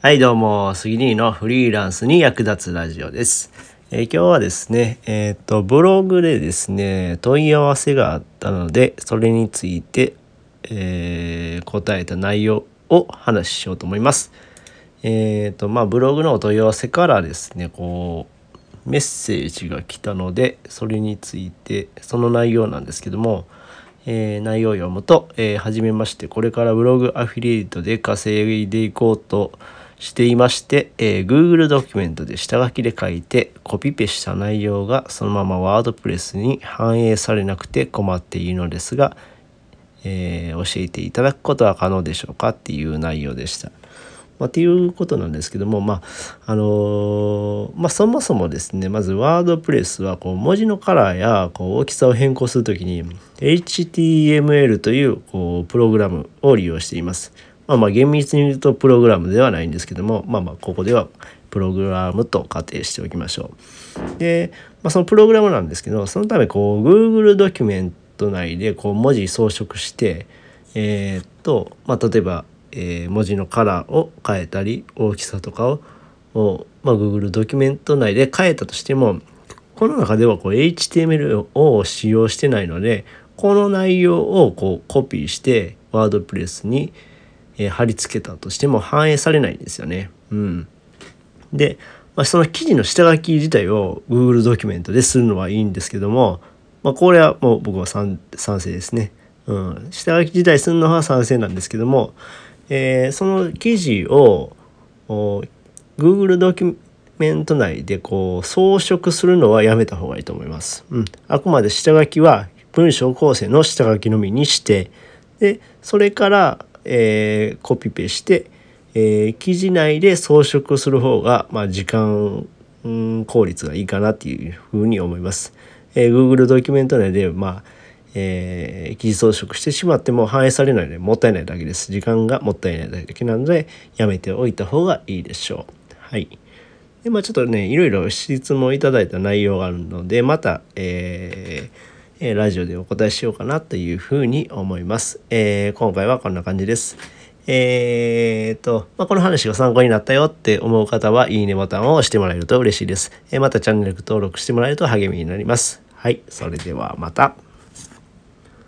はい、どうも、杉兄のフリーランスに役立つラジオです。えー今日はですね、えっ、と、ブログでですね、問い合わせがあったので、それについて、えー答えた内容を話ししようと思います。えっ、と、まあ、ブログのお問い合わせからですね、こう、メッセージが来たので、それについて、その内容なんですけども、えー内容を読むと、えーはじめましてこれからブログアフィリエイトで稼いでいこうとしていまして、えー Google ドキュメントで下書きで書いてコピペした内容がそのままワードプレスに反映されなくて困っているのですが、えー教えていただくことは可能でしょうかっていう内容でした。まあ、っていうことなんですけども、まああのーまあ、そもそもですねまずワードプレスはこう文字のカラーやこう大きさを変更するときに HTML というこうプログラムを利用しています。まあ、まあ厳密に言うとプログラムではないんですけども、まあ、まあここではプログラムと仮定しておきましょう。で、まあ、そのプログラムなんですけどそのためこう Google ドキュメント内でこう文字装飾してえーっと、まあ、例えば、えー文字のカラーを変えたり大きさとかをを、まあ、Google ドキュメント内で変えたとしてもこの中ではこう HTML を使用してないのでこの内容をこうコピーしてワードプレスに、えー貼り付けたとしても反映されないんですよね。うん、で、まあ、その記事の下書き自体を Google ドキュメントでするのはいいんですけども、まあ、これはもう僕は賛成ですね。うん、下書き自体するのは賛成なんですけども、えーその記事を Google ドキュメント内でこう装飾するのはやめた方がいいと思います。うん、あくまで下書きは文章構成の下書きのみにしてでそれから、えーコピペして、えー記事内で装飾する方が、まあ、時間、効率がいいかなっていうふうに思います。えー Google ドキュメント内で、まあえー記事装飾してしまっても反映されないのでもったいないだけです。時間がもったいないだけなのでやめておいた方がいいでしょう。はい。でまあちょっとねいろいろ質問いただいた内容があるのでまた、えーえラジオでお答えしようかなというふうに思います。えー今回はこんな感じです。えーと、まあ、この話が参考になったよって思う方は、いいねボタンを押してもらえると嬉しいです。えまたチャンネル登録してもらえると励みになります。はい、それではまた。